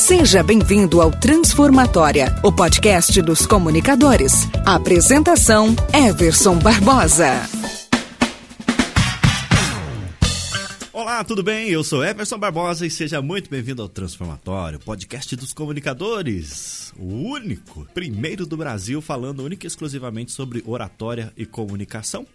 Seja bem-vindo ao Transformatória, o podcast dos comunicadores. Apresentação: Everson Barbosa. Olá, tudo bem? Eu sou Everson Barbosa e seja muito bem-vindo ao Transformatório, podcast dos comunicadores. O único, primeiro do Brasil, falando única e exclusivamente sobre oratória e comunicação.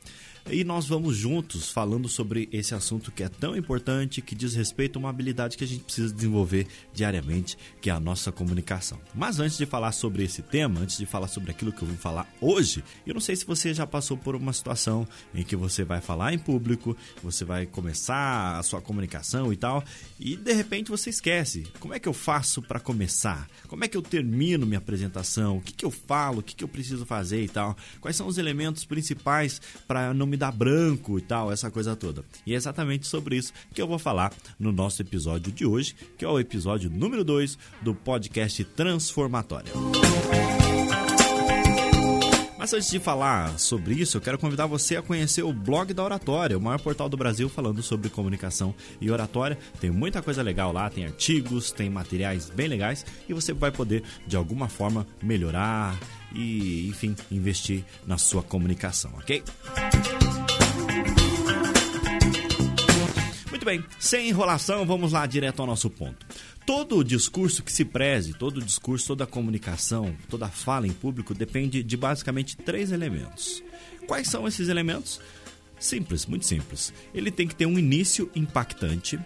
E nós vamos juntos falando sobre esse assunto que é tão importante, que diz respeito a uma habilidade que a gente precisa desenvolver diariamente, que é a nossa comunicação. Mas antes de falar sobre esse tema, antes de falar sobre aquilo que eu vou falar hoje, eu não sei se você já passou por uma situação em que você vai falar em público, você vai começar a sua comunicação e tal, e de repente você esquece. Como é que eu faço para começar? Como é que eu termino minha apresentação? O que, que eu falo? O que, que eu preciso fazer e tal? Quais são os elementos principais para não me me dá branco e tal, essa coisa toda. E é exatamente sobre isso que eu vou falar no nosso episódio de hoje, que é o episódio número 2 do podcast Transformatória. Mas antes de falar sobre isso, eu quero convidar você a conhecer o blog da Oratória, o maior portal do Brasil falando sobre comunicação e oratória. Tem muita coisa legal lá, tem artigos, tem materiais bem legais e você vai poder de alguma forma melhorar e, enfim, investir na sua comunicação, ok? Muito bem, sem enrolação, vamos lá direto ao nosso ponto. Todo discurso que se preze, todo discurso, toda comunicação, toda fala em público depende de basicamente três elementos. Quais são esses elementos? Simples, muito simples. Ele tem que ter um início impactante,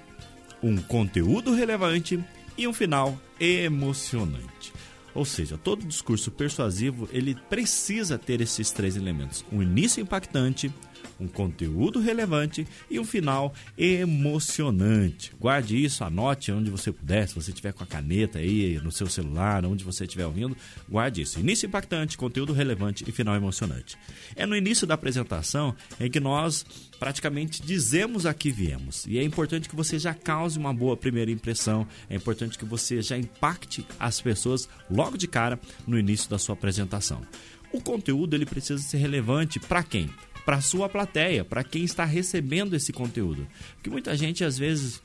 um conteúdo relevante e um final emocionante. Ou seja, todo discurso persuasivo ele precisa ter esses três elementos: um início impactante, um conteúdo relevante e um final emocionante. Guarde isso, anote onde você puder, se você tiver com a caneta aí no seu celular, onde você estiver ouvindo, guarde isso. Início impactante, conteúdo relevante e final emocionante. É no início da apresentação em que nós praticamente dizemos a que viemos. E é importante que você já cause uma boa primeira impressão, é importante que você já impacte as pessoas logo de cara no início da sua apresentação. O conteúdo ele precisa ser relevante para quem? Para a sua plateia, para quem está recebendo esse conteúdo. Porque muita gente às vezes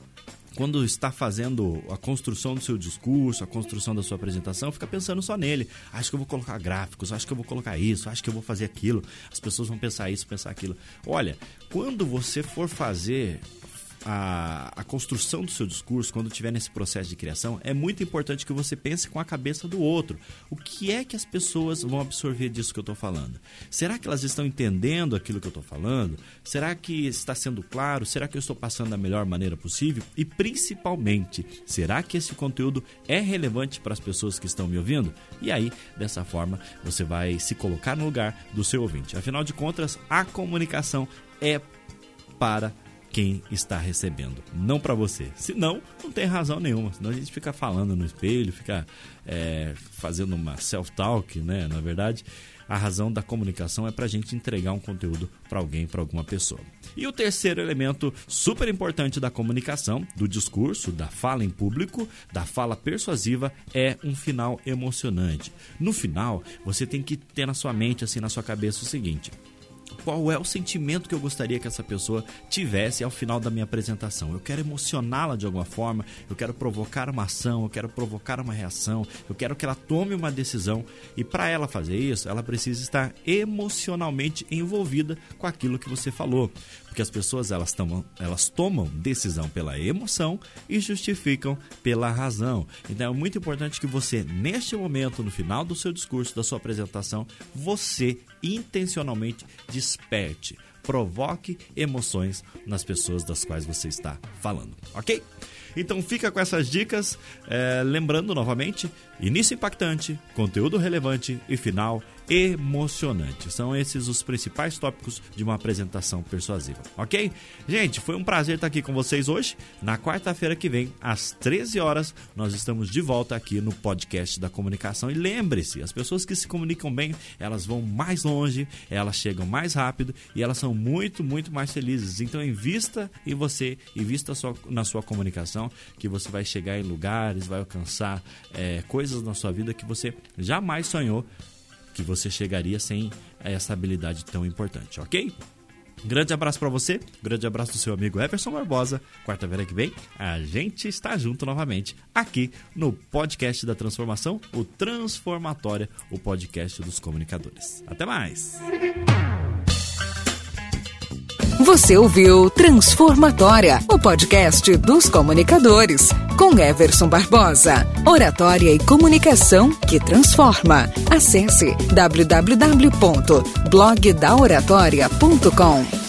quando está fazendo a construção do seu discurso, a construção da sua apresentação, fica pensando só nele. Acho que eu vou colocar gráficos, acho que eu vou colocar isso, acho que eu vou fazer aquilo. As pessoas vão pensar isso, pensar aquilo. Olha, quando você for fazer a, a construção do seu discurso, quando estiver nesse processo de criação, é muito importante que você pense com a cabeça do outro. O que é que as pessoas vão absorver disso que eu estou falando? Será que elas estão entendendo aquilo que eu estou falando? Será que está sendo claro? Será que eu estou passando da melhor maneira possível? E principalmente, será que esse conteúdo é relevante para as pessoas que estão me ouvindo? E aí, dessa forma, você vai se colocar no lugar do seu ouvinte. Afinal de contas, a comunicação é para quem está recebendo, não para você. Senão, não tem razão nenhuma. Senão a gente fica falando no espelho, fica é, fazendo uma self-talk, né? Na verdade, a razão da comunicação é para a gente entregar um conteúdo para alguém, para alguma pessoa. E o terceiro elemento super importante da comunicação, do discurso, da fala em público, da fala persuasiva, é um final emocionante. No final, você tem que ter na sua mente, assim, na sua cabeça o seguinte: qual é o sentimento que eu gostaria que essa pessoa tivesse ao final da minha apresentação. Eu quero emocioná-la de alguma forma, eu quero provocar uma ação, eu quero provocar uma reação, eu quero que ela tome uma decisão. E para ela fazer isso, ela precisa estar emocionalmente envolvida com aquilo que você falou. Porque as pessoas elas tomam, elas tomam decisão pela emoção e justificam pela razão. Então é muito importante que você, neste momento, no final do seu discurso, da sua apresentação, você intencionalmente desperte, provoque emoções nas pessoas das quais você está falando, ok? Então fica com essas dicas, é, lembrando novamente, início impactante, conteúdo relevante e final emocionante. São esses os principais tópicos de uma apresentação persuasiva, ok? Gente, foi um prazer estar aqui com vocês hoje. Na quarta-feira que vem, às 13 horas, nós estamos de volta aqui no podcast da comunicação. E lembre-se, as pessoas que se comunicam bem, elas vão mais longe, elas chegam mais rápido e elas são muito, muito mais felizes. Então, invista em você, invista na sua comunicação, que você vai chegar em lugares, vai alcançar é, coisas na sua vida que você jamais sonhou que você chegaria sem essa habilidade tão importante, ok? Grande abraço para você, grande abraço do seu amigo Everson Barbosa. Quarta-feira que vem, a gente está junto novamente aqui no podcast da Transformação, o Transformatória, o podcast dos comunicadores. Até mais! Você ouviu Transformatória, o podcast dos comunicadores, com Everson Barbosa. Oratória e comunicação que transforma. Acesse www.blogdaoratoria.com.